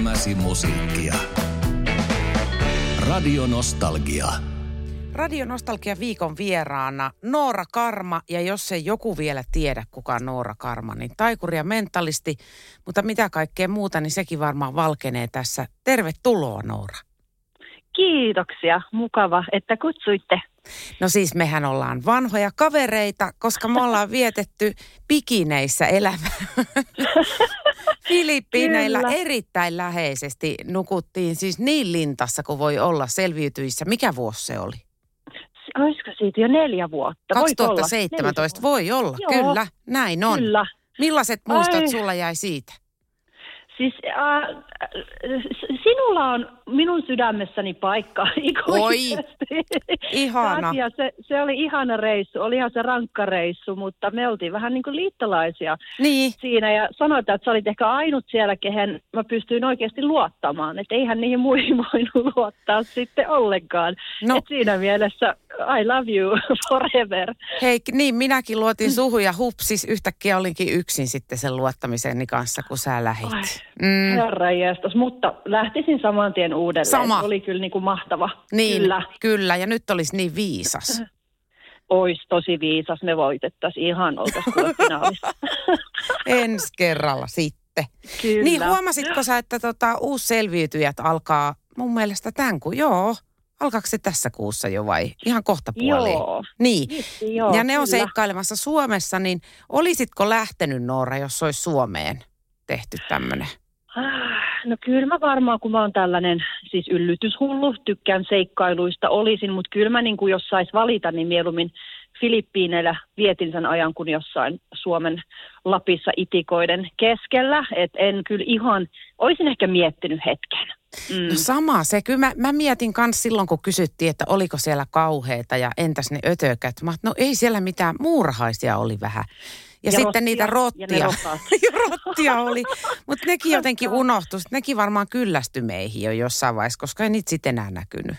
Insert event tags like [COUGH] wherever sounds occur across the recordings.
Elämäsi musiikkia. Radio Nostalgia. Radio Nostalgia viikon vieraana Noora Karma, ja jos ei joku vielä tiedä, kuka on Noora Karma, niin taikuri ja mentalisti, mutta mitä kaikkea muuta, niin sekin varmaan valkenee tässä. Tervetuloa Noora. Kiitoksia, mukava, että kutsuitte. No siis mehän ollaan vanhoja kavereita, koska me ollaan vietetty pikineissä elämää. [LAUGHS] Filippiineillä Kyllä. erittäin läheisesti nukuttiin siis niin lintassa kuin voi olla selviytyissä. Mikä vuosi se oli? Olisiko siitä jo neljä vuotta? Voiko olla? 2017 Neljä voi olla, Joo. kyllä, näin on. Kyllä. Millaiset muistot Ai. sulla jäi siitä? Siis äh, sinulla on minun sydämessäni paikka [LAUGHS] ikuisesti. ihana. Asia, se, se oli ihana reissu, olihan se rankka reissu, mutta me oltiin vähän niin kuin liittolaisia Niin, siinä ja sanoit, että sä olit ehkä ainut siellä, kehen mä pystyin oikeasti luottamaan. Että eihän niihin muihin [LAUGHS] voinut luottaa sitten ollenkaan. No. Et siinä mielessä I love you [LAUGHS] forever. hei, niin minäkin luotin suhun ja hupsis yhtäkkiä olinkin yksin sitten sen luottamiseni kanssa, kun sä lähit. Ai. Mm, Herra jestas, mutta lähtisin saman tien uudelleen. Sama. Se oli kyllä niin kuin mahtava. niin, Kyllä, kyllä, ja nyt olisi niin viisas. [LAUGHS] ois tosi viisas, me voitettaisiin ihan oltaisiin [LAUGHS] finaalissa. Ensi kerralla sitten. kyllä. Niin huomasitko sä, että tota, uusi selviytyjät alkaa mun mielestä tämän kuun, joo. Alkaako se tässä kuussa jo vai ihan kohta puoliin? Joo. Niin. Joo, ja ne on kyllä. seikkailemassa Suomessa, niin olisitko lähtenyt Noora, jos olisi Suomeen tehty tämmöinen? Ah, No kyllä mä varmaan, kun mä oon tällainen siis yllytyshullu, tykkään seikkailuista, olisin, mutta kyllä mä niin kuin jos sais valita, niin mieluummin Filippiineillä vietin sen ajan kuin jossain Suomen Lapissa itikoiden keskellä. Et en kyllä ihan, olisin ehkä miettinyt hetken. Mm. No sama se. Kyllä mä, mä mietin myös silloin, kun kysyttiin, että oliko siellä kauheita ja entäs ne ötökät. Mä, no ei siellä mitään, muurahaisia oli vähän. Ja, ja sitten rottia, niitä ja ne rottia. Ja [LAUGHS] rottia oli. Mutta nekin jotenkin unohtui. Sit Nekin varmaan kyllästy meihin jo jossain vaiheessa, koska ei niitä sitten enää näkynyt.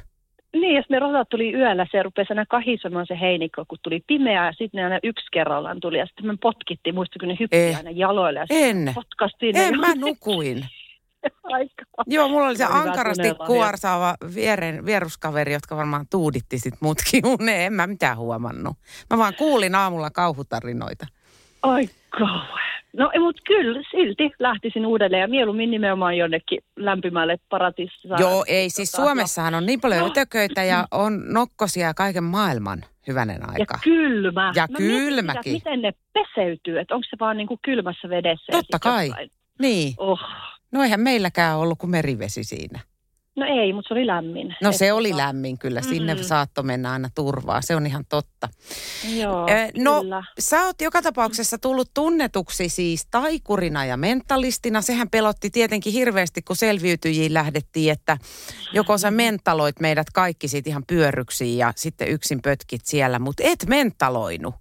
Niin, jos ne rotat tuli yöllä, se rupesi aina kahisemaan se heinikko, kun tuli pimeää, ja sitten ne aina yksi kerrallaan tuli, ja sitten me potkittiin, muista kun ne hyppi Eh. aina jaloille, ja En. potkastiin En, mä nukuin. [LAUGHS] aikaan. Joo, mulla oli se Se hyvä ankarasti kuorsaava vieren, vieruskaveri, jotka varmaan tuuditti sit mutkin [LAUGHS] uneen. En mä mitään huomannut. Mä vaan kuulin aamulla kauhutarinoita. Ai kauhean. No mutta kyllä, silti lähtisin uudelleen ja mieluummin nimenomaan jonnekin lämpimälle paratiisissa. Joo, ei siis Suomessahan on niin paljon Joo. ötököitä ja on nokkosia ja kaiken maailman hyvänen Ja aika. kylmä. Ja Mä mietin sitä, kylmäkin. että miten ne peseytyy, että onko se vaan niin kuin kylmässä vedessä. ja Totta kai. jossain- Niin, Oh. no eihän meilläkään ollut kuin merivesi siinä. No ei, mutta se oli lämmin. No Et se oli tota, lämmin kyllä, sinne Mm. saatto mennä aina turvaa, se on ihan totta. Joo, Ö, no, kyllä. sä oot joka tapauksessa tullut tunnetuksi siis taikurina ja mentalistina. Sehän pelotti tietenkin hirveästi, kun selviytyjiin lähdettiin, että joko sä mentaloit meidät kaikki sit ihan pyörryksiin ja sitten yksin pötkit siellä, mutta et mentaloinut.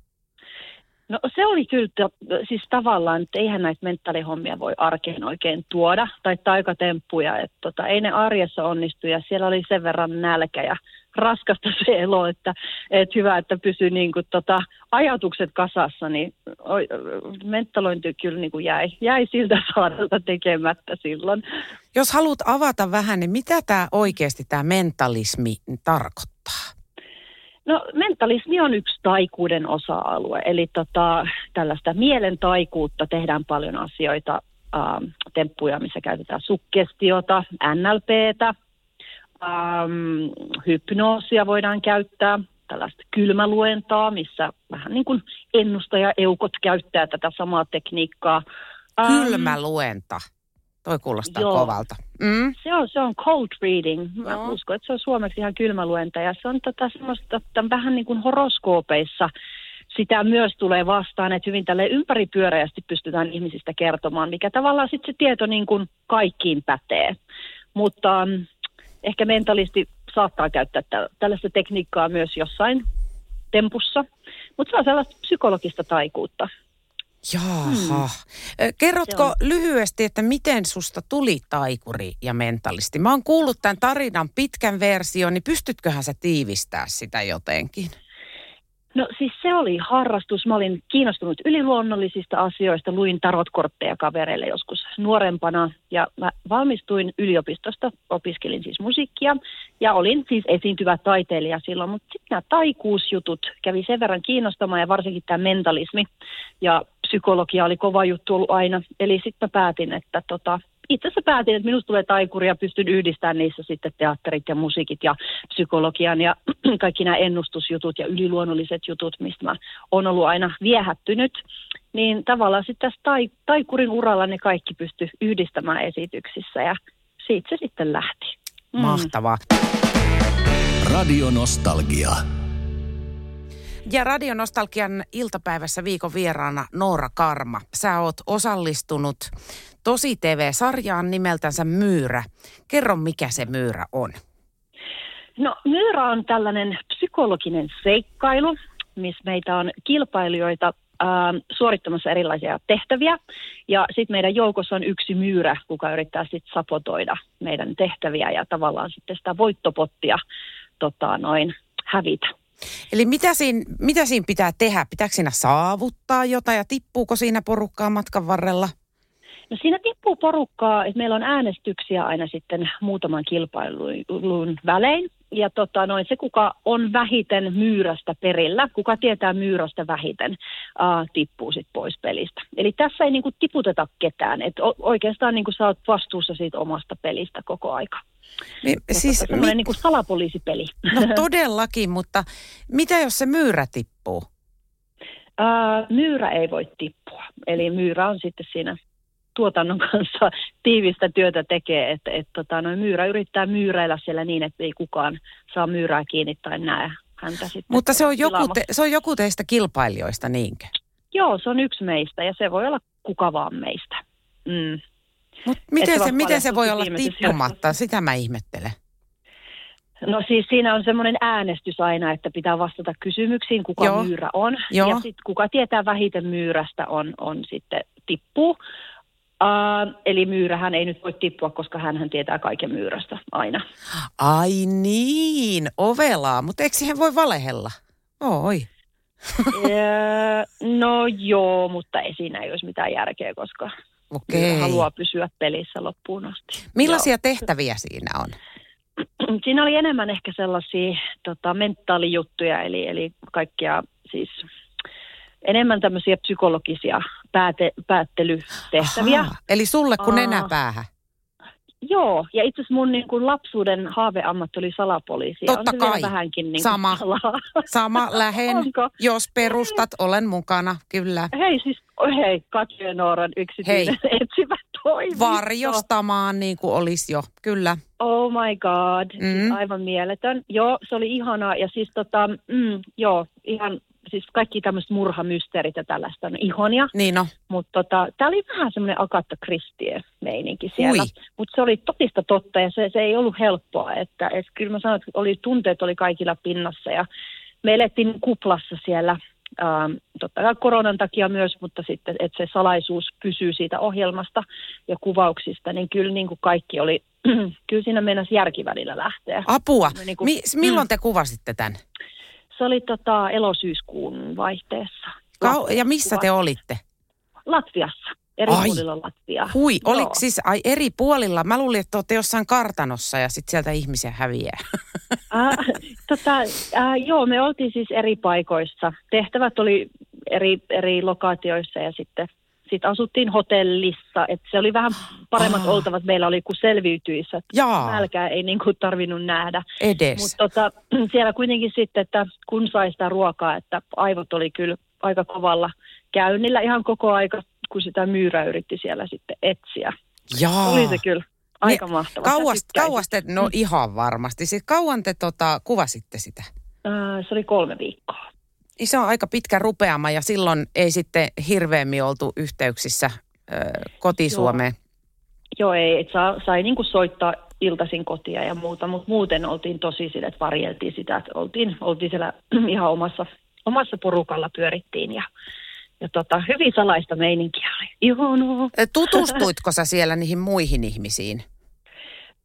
No se oli kyllä siis tavallaan, että eihän näitä mentaalihommia voi arkeen oikein tuoda, tai taikatemppuja, että tota, ei ne arjessa onnistu, ja siellä oli sen verran nälkä ja raskasta se elo, että, että hyvä, että pysyy niin kuin, tota, ajatukset kasassa, niin oi, mentalointi kyllä niin kuin jäi, jäi siltä [LAUGHS] saarelta tekemättä silloin. Jos haluat avata vähän, niin mitä tämä oikeasti tämä mentalismi tarkoittaa? No mentalismi on yksi taikuuden osa-alue, eli tota, tällaista mielen taikuutta tehdään paljon asioita, ähm, temppuja, missä käytetään sukkestiota, NLPtä, ähm, hypnoosia voidaan käyttää, tällaista kylmäluentaa, missä vähän niin kuin ennustaja-eukot käyttää tätä samaa tekniikkaa. Ähm, Kylmä luenta. Toi kuulostaa joo. kovalta. Mm? Se on, se on cold reading. Mä Joo. uskon, että se on suomeksi ihan kylmäluenta. Ja se on tota semmoista, että vähän niin kuin horoskoopeissa sitä myös tulee vastaan, että hyvin tälle ympäripyöreästi pystytään ihmisistä kertomaan, mikä tavallaan sitten se tieto niin kuin kaikkiin pätee. Mutta mm, ehkä mentalisti saattaa käyttää täl- tällaista tekniikkaa myös jossain tempussa, mutta se on sellaista psykologista taikuutta. Jaha. Hmm. Kerrotko Se lyhyesti, että miten susta tuli taikuri ja mentalisti? Mä oon kuullut tämän tarinan pitkän version, niin pystytköhän sä tiivistää sitä jotenkin? No siis se oli harrastus. Mä olin kiinnostunut yliluonnollisista asioista. Luin tarotkortteja kavereille joskus nuorempana. Ja mä valmistuin yliopistosta, opiskelin siis musiikkia. Ja olin siis esiintyvä taiteilija silloin. Mutta sitten nämä taikuusjutut kävi sen verran kiinnostamaan ja varsinkin tämä mentalismi. Ja psykologia oli kova juttu ollut aina. Eli sitten mä päätin, että tota, itse asiassa päätin, että minusta tulee taikuri ja pystyn yhdistämään niissä sitten teatterit ja musiikit ja psykologian ja [CLEARS THROAT] kaikki nämä ennustusjutut ja yliluonnolliset jutut, mistä mä oon ollut aina viehättynyt. Niin tavallaan sitten tässä tai, taikurin uralla ne kaikki pysty yhdistämään esityksissä ja siitä se sitten lähti. Mm. Mahtavaa. Radio Nostalgia. Ja Radionostalgian iltapäivässä viikon vieraana Noora Karma. Sä oot osallistunut Tosi TV-sarjaan nimeltänsä Myyrä. Kerro, mikä se Myyrä on. No Myyrä on tällainen psykologinen seikkailu, missä meitä on kilpailijoita äh, suorittamassa erilaisia tehtäviä. Ja sitten meidän joukossa on yksi myyrä, kuka yrittää sitten sapotoida meidän tehtäviä ja tavallaan sitten sitä voittopottia tota, noin hävitä. Eli mitä siinä, mitä siinä pitää tehdä? Pitääkö siinä saavuttaa jotain ja tippuuko siinä porukkaa matkan varrella? No siinä tippuu porukkaa, että meillä on äänestyksiä aina sitten muutaman kilpailun välein. Ja tota, noin, se, kuka on vähiten myyrästä perillä, kuka tietää myyrästä vähiten, ää, tippuu sitten pois pelistä. Eli tässä ei niinku tiputeta ketään. Et oikeastaan niinku sä oot vastuussa siitä omasta pelistä koko aika. Niin, siis, mi- niin kuin salapoliisipeli. No [LAUGHS] todellakin, mutta mitä jos se myyrä tippuu? Ää, myyrä ei voi tippua. Eli myyrä on sitten siinä tuotannon [LAUGHS] kanssa tiivistä työtä tekee, että et, tota, noin myyrä yrittää myyräillä siellä niin, että ei kukaan saa myyrää kiinni tai näe häntä sitten. Mutta se on, joku te, se on joku teistä kilpailijoista, niinkö? Joo, se on yksi meistä ja se voi olla kuka vaan meistä. Mm. Mut miten se, se miten se voi olla tippumatta? Sitä mä ihmettelen. No siis siinä on semmoinen äänestys aina, että pitää vastata kysymyksiin, kuka Joo. myyrä on. Joo. Ja sitten kuka tietää vähiten myyrästä on, on sitten tippuu. Uh, eli myyrähän ei nyt voi tippua, koska hän tietää kaiken myyrästä aina. Ai niin, ovelaa, mutta eikö siihen voi valehella? Oi. [LAUGHS] no joo, mutta ei siinä ei olisi mitään järkeä, koska Okei. haluaa pysyä pelissä loppuun asti. Millaisia joo. tehtäviä siinä on? [CLEARS THROAT] Siinä oli enemmän ehkä sellaisia tota, mentaalijuttuja, eli, eli kaikkia siis enemmän tämmöisiä psykologisia pääte, päättelytehtäviä. Aha, eli sulle kun nenä päähän? Joo, ja itse asiassa mun niin kuin lapsuuden haaveammat oli salapoliisi. Totta on kai. Vähänkin niin Sama. [LAUGHS] Sama, lähen. Onko? Jos perustat, olen mukana, kyllä. Hei siis, hei, Katja ja Nooran yksityinen hei. etsivä toimisto. Varjostamaan niin kuin olisi jo, kyllä. Oh my god, mm. siis aivan mieletön. Joo, se oli ihanaa ja siis tota, mm, joo, ihan siis kaikki tämmöiset murhamysteerit ja tällaista on ihonia. Niin no. Mutta tota, tämä oli vähän semmoinen Agatha Christie meininki siellä. Mutta se oli totista totta ja se, se ei ollut helppoa. Että, et kyllä mä sanoin, että oli, tunteet oli kaikilla pinnassa ja me elettiin kuplassa siellä Ähm, totta kai koronan takia myös, mutta sitten, että se salaisuus pysyy siitä ohjelmasta ja kuvauksista, niin kyllä niin kuin kaikki oli, [CLEARS THROAT] kyllä siinä mennessä järkivälillä lähteä. Apua. Niin kuin, Mi- milloin mm. te kuvasitte tämän? Se oli tota elosyyskuun vaihteessa. Kau- ja missä te olitte? Latviassa. Eri ai, puolilla Latviaa. Hui, joo. oliko siis ai, eri puolilla? Mä luulin, että olette jossain kartanossa ja sitten sieltä ihmisiä häviää. äh, [LAUGHS] tota, äh, joo, me oltiin siis eri paikoissa. Tehtävät oli eri, eri lokaatioissa ja sitten sit asuttiin hotellissa. Et se oli vähän paremmat ah. oltavat meillä oli kuin selviytyissä. Nälkää ei niin kuin tarvinnut nähdä. Edes. Mutta tota, [CLEARS THROAT] siellä kuitenkin sitten, että kun sai sitä ruokaa, että aivot oli kyllä aika kovalla käynnillä ihan koko aika, kun sitä myyrää yritti siellä sitten etsiä. Jaa. Oli se kyllä aika ne, mahtava. Kauas, kauas te, no ihan varmasti. Siis kauan te tota, kuvasitte sitä? Äh, se oli kolme viikkoa. Se on aika pitkä rupeama ja silloin ei sitten hirveämmin oltu yhteyksissä äh, kotisuomeen. Joo, Joo ei, et saa, sai niinku soittaa iltaisin kotia ja muuta, mutta muuten oltiin tosi sille, että varjeltiin sitä, että oltiin, oltiin siellä [CLEARS THROAT] ihan omassa, omassa porukalla pyörittiin ja ja tota, hyvin salaista meininkiä oli. Ihanaa. Tutustuitko sä siellä niihin muihin ihmisiin?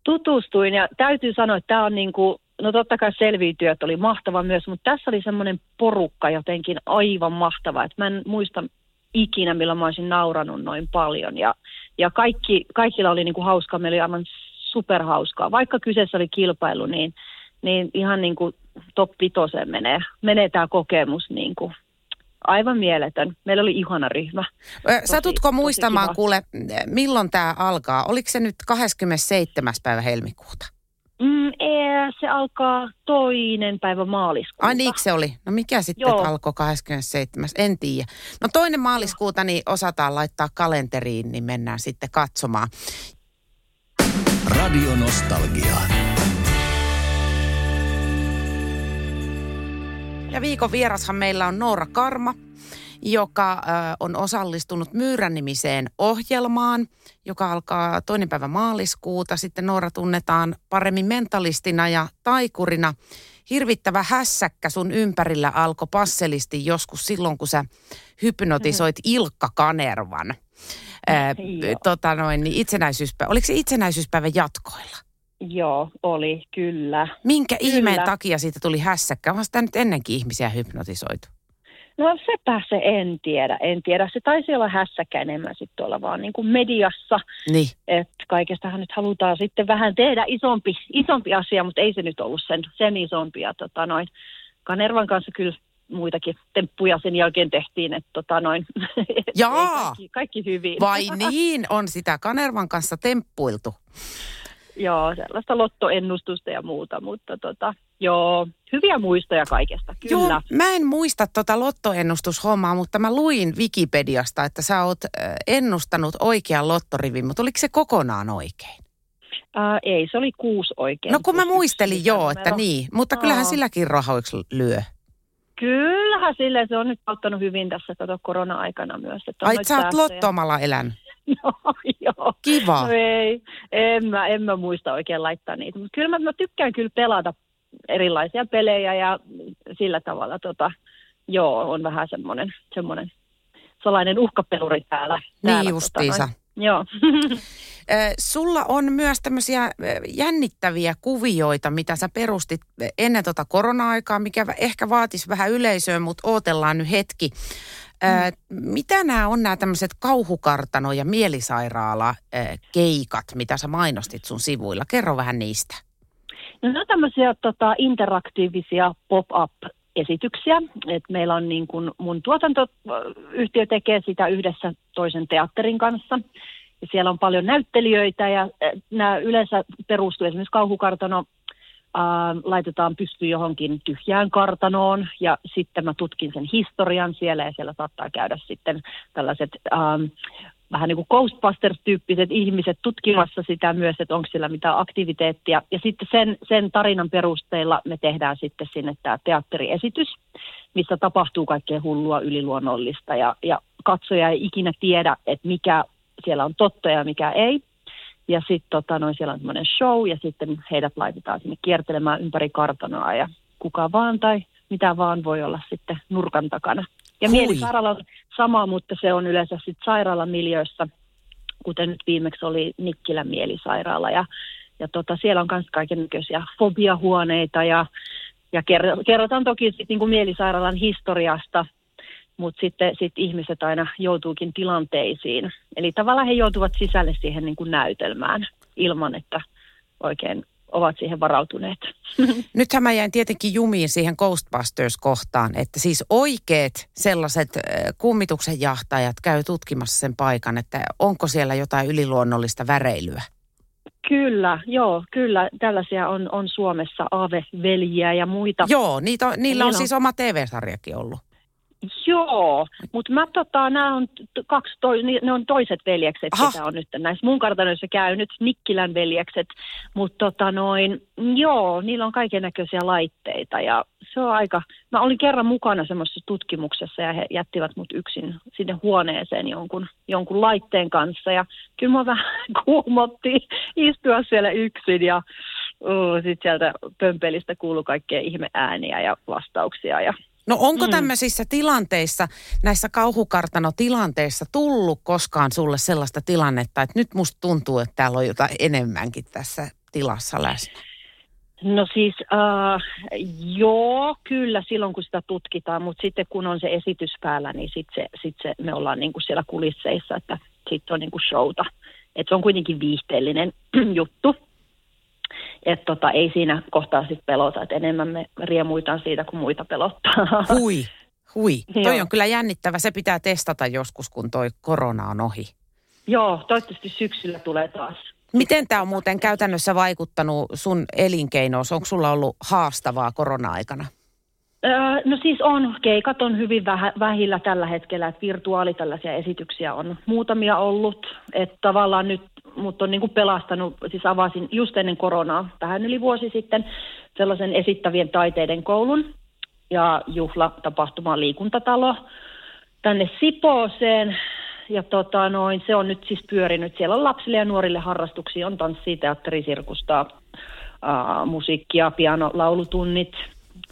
Tutustuin ja täytyy sanoa, että tämä on niinku no totta kai selviytyöt oli mahtava myös, mutta tässä oli semmoinen porukka jotenkin aivan mahtava, että mä en muista ikinä, milloin mä olisin nauranut noin paljon. Ja, ja kaikki, kaikilla oli niin kuin hauskaa, meillä oli aivan superhauskaa. Vaikka kyseessä oli kilpailu, niin, niin ihan niin kuin top vitoseen menee, menee tämä kokemus niin kuin aivan mieletön. Meillä oli ihana ryhmä. Tosi, Satutko muistamaan, kuule, milloin tämä alkaa? Oliko se nyt 27. päivä helmikuuta? Mm, ee, se alkaa toinen päivä maaliskuuta. Ai niin se oli? No mikä sitten Joo. alkoi 27. En tiedä. No toinen maaliskuuta niin osataan laittaa kalenteriin, niin mennään sitten katsomaan. Radio Nostalgia. Ja viikon vierashan meillä on Noora Karma, joka on osallistunut Myyrän-nimiseen ohjelmaan, joka alkaa toinen päivä maaliskuuta. Sitten Noora tunnetaan paremmin mentalistina ja taikurina. Hirvittävä hässäkkä sun ympärillä alkoi passelisti joskus silloin, kun sä hypnotisoit Ilkka Kanervan. Ää, tota noin, niin itsenäisyyspäivä. Oliko se itsenäisyyspäivän jatkoilla? Joo, oli, kyllä. Minkä kyllä. ihmeen takia siitä tuli hässäkkä? Onhan sitä nyt ennenkin ihmisiä hypnotisoitu? No sepä se en tiedä, en tiedä. Se taisi olla hässäkkä enemmän sitten tuolla vaan niin kuin mediassa. Niin. Että kaikestahan nyt halutaan sitten vähän tehdä isompi, isompi asia, mutta ei se nyt ollut sen, sen isompi. Ja tota noin, Kanervan kanssa kyllä muitakin temppuja sen jälkeen tehtiin, että tota noin, [LAUGHS] Jaa. kaikki, kaikki hyvin. Vai [LAUGHS] niin, on sitä Kanervan kanssa temppuiltu. Joo, sellaista lottoennustusta ja muuta, mutta tota, joo, hyviä muistoja kaikesta, kyllä. Joo, mä en muista tota lottoennustushommaa, mutta mä luin Wikipediasta, että sä oot ennustanut oikean lottorivin, mutta oliko se kokonaan oikein? Uh, ei, se oli kuusi oikein. No kun mä muistelin joo, että niin, mutta kyllähän silläkin rahoiksi lyö. Kyllähän sille se on nyt auttanut hyvin tässä tota korona-aikana myös. Että Ai sä oot lottomalla elänyt? Joo, [LAUGHS] joo. Kiva. No ei, en mä, en mä muista oikein laittaa niitä. Mutta kyllä mä, mä tykkään kyllä pelata erilaisia pelejä ja sillä tavalla tota, joo, on vähän semmoinen, semmoinen salainen uhkapeluri täällä. Niin täällä, tota justiinsa. Tota, Joo. [LAUGHS] Sulla on myös tämmöisiä jännittäviä kuvioita, mitä sä perustit ennen tota korona-aikaa, mikä ehkä vaatisi vähän yleisöä, mutta ootellaan nyt hetki. Mm. Mitä nämä on nämä tämmöiset kauhukartano- ja mielisairaala-keikat, mitä sä mainostit sun sivuilla? Kerro vähän niistä. No nämä on tämmöisiä tota, interaktiivisia pop-up esityksiä. Et meillä on niin kun mun tuotantoyhtiö tekee sitä yhdessä toisen teatterin kanssa. Ja siellä on paljon näyttelijöitä ja nämä yleensä perustuu esimerkiksi kauhukartano äh, laitetaan pysty johonkin tyhjään kartanoon ja sitten mä tutkin sen historian siellä ja siellä saattaa käydä sitten tällaiset ähm, vähän niin kuin Ghostbusters-tyyppiset ihmiset tutkimassa sitä myös, että onko sillä mitään aktiviteettia. Ja sitten sen, sen tarinan perusteella me tehdään sitten sinne tämä teatteriesitys, missä tapahtuu kaikkea hullua yliluonnollista ja, ja katsoja ei ikinä tiedä, että mikä siellä on totta ja mikä ei. Ja sitten tota, noin siellä on semmoinen show ja sitten heidät laitetaan sinne kiertelemään ympäri kartanoa ja kuka vaan tai mitä vaan voi olla sitten nurkan takana. Ja Hui. mielisairaala on sama, mutta se on yleensä sitten sairaalamiljöissä, kuten nyt viimeksi oli Nikkilän mielisairaala. Ja, ja tota, siellä on myös kaikenlaisia fobiahuoneita ja, ja kerrotaan toki sitten niinku mielisairaalan historiasta, mutta sitten sit ihmiset aina joutuukin tilanteisiin. Eli tavallaan he joutuvat sisälle siihen niin kuin näytelmään ilman, että oikein ovat siihen varautuneet. [LAUGHS] Nythän mä jäin tietenkin jumiin siihen Ghostbusters-kohtaan, että siis oikeat sellaiset kummituksen jahtajat käy tutkimassa sen paikan, että onko siellä jotain yliluonnollista väreilyä? Kyllä, joo, kyllä. Tällaisia on, on Suomessa Aave-veljiä ja muita. Joo, niitä on, niillä on, on siis oma TV-sarjakin ollut. Joo, mutta mä tota, nämä on kaksi, toi, ne on toiset veljekset, mitä on nyt näissä mun kartanoissa käynyt, Nikkilän veljekset, mutta tota noin, joo, niillä on kaiken näköisiä laitteita ja se on aika, mä olin kerran mukana semmoisessa tutkimuksessa ja he jättivät mut yksin sinne huoneeseen jonkun, jonkun laitteen kanssa ja kyllä mä vähän [LAUGHS] kuumotti istua siellä yksin ja uh, sitten sieltä pömpelistä kuului kaikkea ihmeääniä ja vastauksia ja No onko mm. tämmöisissä tilanteissa, näissä kauhukartanotilanteissa tullut koskaan sulle sellaista tilannetta, että nyt musta tuntuu, että täällä on jotain enemmänkin tässä tilassa läsnä? No siis, äh, joo, kyllä silloin kun sitä tutkitaan, mutta sitten kun on se esitys päällä, niin sitten se, sit se, me ollaan niinku siellä kulisseissa, että sitten on niinku showta. Että se on kuitenkin viihteellinen [CLEARS THROAT] juttu. Että tota, ei siinä kohtaa sitten pelota, että enemmän me riemuitaan siitä, kun muita pelottaa. Hui, hui. [LAUGHS] toi on kyllä jännittävä. Se pitää testata joskus, kun toi korona on ohi. Joo, toivottavasti syksyllä tulee taas. Miten tämä on muuten käytännössä vaikuttanut sun elinkeinoon? Onko sulla ollut haastavaa korona-aikana? No siis on, keikat on hyvin vähillä tällä hetkellä, että virtuaali tällaisia esityksiä on muutamia ollut, että tavallaan nyt mut on niinku pelastanut, siis avasin just ennen koronaa, vähän yli vuosi sitten, sellaisen esittävien taiteiden koulun ja juhlatapahtuma liikuntatalo tänne Sipooseen, ja tota noin, se on nyt siis pyörinyt. Siellä on lapsille ja nuorille harrastuksia, on tanssia, teatterisirkusta, uh, musiikkia, piano, laulutunnit,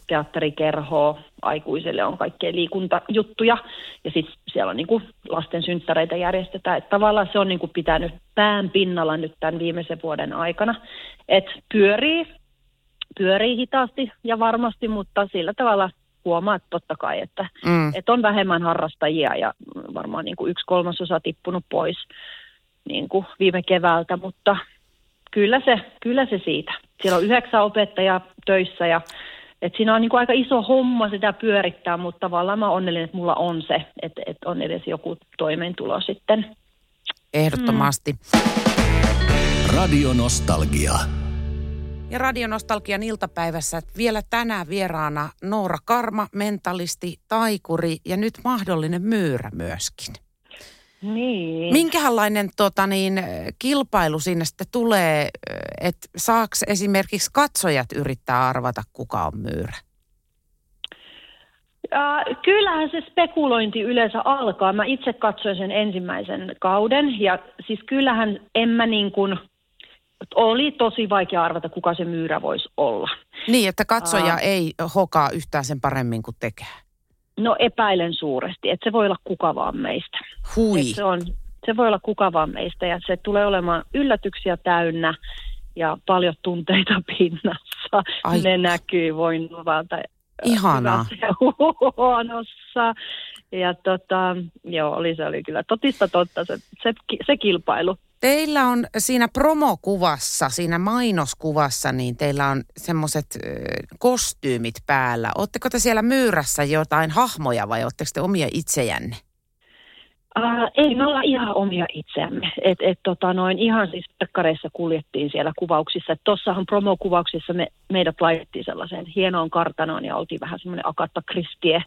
teatterikerhoa, aikuisille on kaikkea liikuntajuttuja ja sitten siellä on niinku lasten synttäreitä järjestetään. Et tavallaan se on niinku pitänyt pään pinnalla nyt tämän viimeisen vuoden aikana. Et pyörii, pyörii hitaasti ja varmasti, mutta sillä tavalla huomaat totta kai, että, mm. että on vähemmän harrastajia ja varmaan niin kuin yksi kolmasosa tippunut pois niin kuin viime keväältä, mutta kyllä se, kyllä se siitä. Siellä on yhdeksän opettajaa töissä ja et siinä on niin kuin aika iso homma sitä pyörittää, mutta tavallaan mä onnellinen, että mulla on se, että, että on edes joku toimeentulo sitten. Ehdottomasti. Mm. Radio Nostalgia. Ja Radionostalgian iltapäivässä vielä tänään vieraana Noora Karma, mentalisti, taikuri ja nyt mahdollinen myyrä myöskin. Niin. Minkälainen tota niin, kilpailu sinne sitten tulee, että saaks esimerkiksi katsojat yrittää arvata, kuka on myyrä? Äh, kyllähän se spekulointi yleensä alkaa. Mä itse katsoin sen ensimmäisen kauden ja siis kyllähän en mä niin kuin – oli tosi vaikea arvata, kuka se myyrä voisi olla. Niin, että katsoja uh, ei hokaa yhtään sen paremmin kuin tekee. No epäilen suuresti, että se voi olla kuka vaan meistä. Hui. Et se, on, se voi olla kuka vaan meistä ja se tulee olemaan yllätyksiä täynnä ja paljon tunteita [LAUGHS] pinnassa. Ai. Ne näkyy, voin luvata. Ihanaa. [LAUGHS] huonossa. Ja tota, joo, oli, se oli kyllä totista totta se, se, se kilpailu. Teillä on siinä promokuvassa, siinä mainoskuvassa, niin teillä on semmoiset kostyymit päällä. Oletteko te siellä myyrässä jotain hahmoja vai oletteko te omia itsejänne? Uh, ei, me ollaan ihan omia itseämme. Et, et, tota, noin, ihan siis takkareissa kuljettiin siellä kuvauksissa. Tuossahan promokuvauksissa me, meidät laitettiin sellaiseen hienoon kartanoon ja oltiin vähän semmoinen Akatta Kristie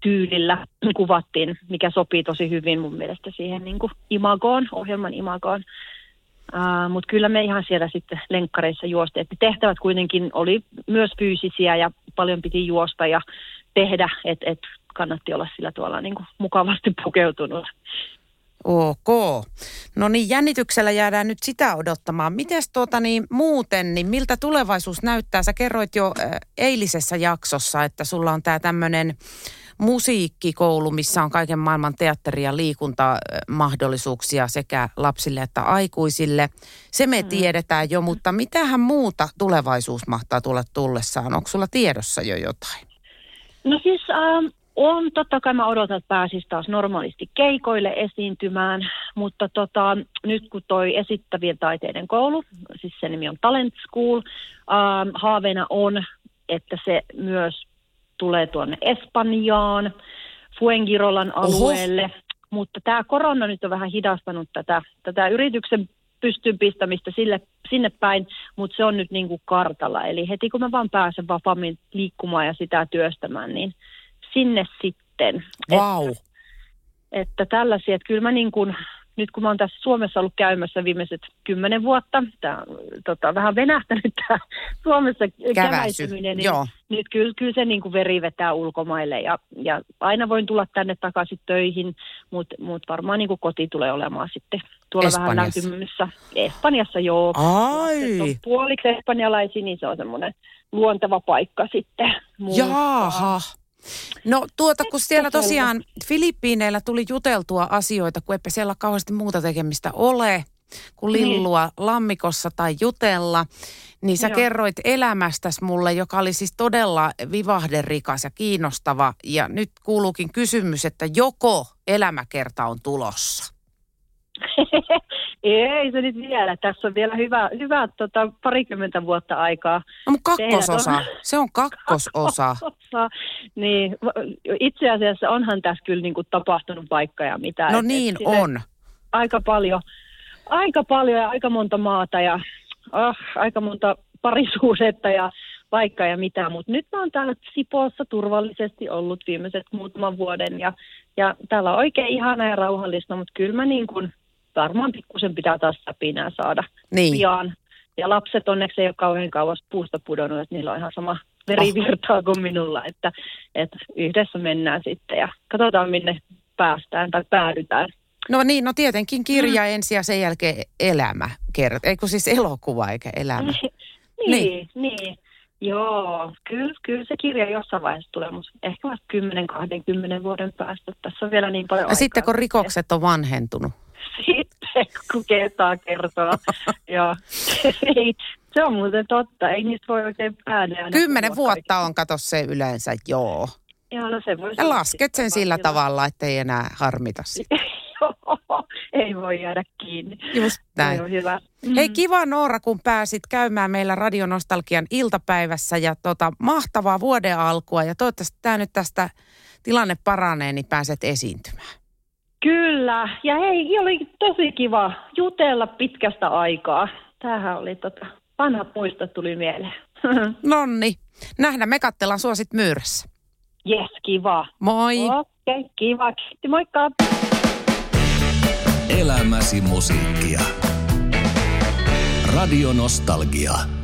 tyylillä [CLEARS THROAT] kuvattiin, mikä sopii tosi hyvin mun mielestä siihen niin kuin imagoon, ohjelman imagoon. Uh, Mutta kyllä me ihan siellä sitten lenkkareissa juostiin. Et tehtävät kuitenkin oli myös fyysisiä ja paljon piti juosta ja tehdä, että et kannatti olla sillä tuolla niin kuin mukavasti pukeutunut. Ok. No niin, jännityksellä jäädään nyt sitä odottamaan. Miten tuota niin, muuten, niin miltä tulevaisuus näyttää? Sä kerroit jo äh, eilisessä jaksossa, että sulla on tämä tämmöinen musiikkikoulu, missä on kaiken maailman teatteri- ja liikuntamahdollisuuksia sekä lapsille että aikuisille. Se me mm. tiedetään jo, mutta mitähän muuta tulevaisuus mahtaa tulla tullessaan? Onko sulla tiedossa jo jotain? No siis ähm, on, totta kai mä odotan, että pääsisi taas normaalisti keikoille esiintymään, mutta tota, nyt kun toi esittävien taiteiden koulu, siis se nimi on Talent School, ähm, haaveena on, että se myös tulee tuonne Espanjaan, Fuengirolan alueelle, Oho. mutta tämä korona nyt on vähän hidastanut tätä, tätä yrityksen pystyn pistämistä sille, sinne päin, mutta se on nyt niin kuin kartalla. Eli heti kun mä vaan pääsen vapaammin liikkumaan ja sitä työstämään, niin sinne sitten. Wow. Että, että tällaisia, että kyllä mä niin kuin, nyt kun mä oon tässä Suomessa ollut käymässä viimeiset kymmenen vuotta, tää, tota, vähän venähtänyt [LAUGHS] tämä Suomessa käväisyminen, niin Joo. nyt kyllä, kyllä se niin kuin veri vetää ulkomaille ja, ja aina voin tulla tänne takaisin töihin, mutta mut varmaan niin kuin koti tulee olemaan sitten tuolla Espanjassa. vähän lämpimässä. Espanjassa joo. Ai. On puoliksi espanjalaisia, niin se on semmoinen luonteva paikka sitten. Jaaha. No tuota, kun siellä tosiaan Filippiineillä tuli juteltua asioita, kun eipä siellä kauheasti muuta tekemistä ole. kun Niin. lillua lammikossa tai jutella, niin sä Joo. kerroit elämästäs mulle, joka oli siis todella vivahderikas ja kiinnostava. Ja nyt kuuluukin kysymys, että joko elämäkerta on tulossa? [LAUGHS] Ei se nyt vielä. Tässä on vielä hyvä, hyvä tota, parikymmentä vuotta aikaa. No mutta Tehdä kakkososa, tuon- se on kakkososa. [LAUGHS] Osa. Niin, itse asiassa onhan tässä kyllä niin kuin tapahtunut vaikka ja mitä. No Et- et niin sille on. Aika paljon, aika paljon ja aika monta maata ja oh, aika monta parisuudetta ja vaikka ja mitä. Mutta nyt mä oon täällä Sipoossa turvallisesti ollut viimeiset muutaman vuoden ja, ja täällä on oikein ihana ja rauhallista, mutta kyllä mä niin kuin varmaan pikkusen pitää taas säpinää saada Niin. pian. Ja lapset onneksi ei ole kauhean kauas puusta pudonnut, että niillä on ihan sama verivirtaa kuin minulla, että, että yhdessä mennään sitten ja katsotaan minne päästään tai päädytään. No niin, no tietenkin kirja ensin ja sen jälkeen elämä kerta. Eikö siis elokuva eikä elämä? [LAUGHS] niin, niin, niin. Joo, kyllä, kyllä se kirja jossain vaiheessa tulee, mutta ehkä vasta 10-20 vuoden päästä. Tässä on vielä niin paljon Ja aikaa. sitten kun rikokset on vanhentunut. Sitten, kun kertaa kertoo. Joo, [LAUGHS] Ei, se on muuten totta. Ei niistä voi oikein päädellä. Kymmenen vuotta on, kato se yleensä, joo. Joo, no se voisi Ja lasket sen sillä tavalla, ettei enää harmita sitä. [LAUGHS] Joo, ei voi jäädä kiinni. Just näin. Se on hyvä. Mm. Hei kiva Noora, kun pääsit käymään meillä Radionostalgian iltapäivässä ja tota, mahtavaa vuoden alkua ja toivottavasti tämä nyt tästä tilanne paranee, niin pääset esiintymään. Kyllä, ja hei, oli tosi kiva jutella pitkästä aikaa. Tämähän oli tota, vanhat muistot tuli mieleen. [LAUGHS] Nonni, nähdään me kattellaan suosit myyrässä. Jes, kiva. Moi! Okei, okay, kiva. Kiitti, moikka. Elämäsi musiikkia. Radio Nostalgia.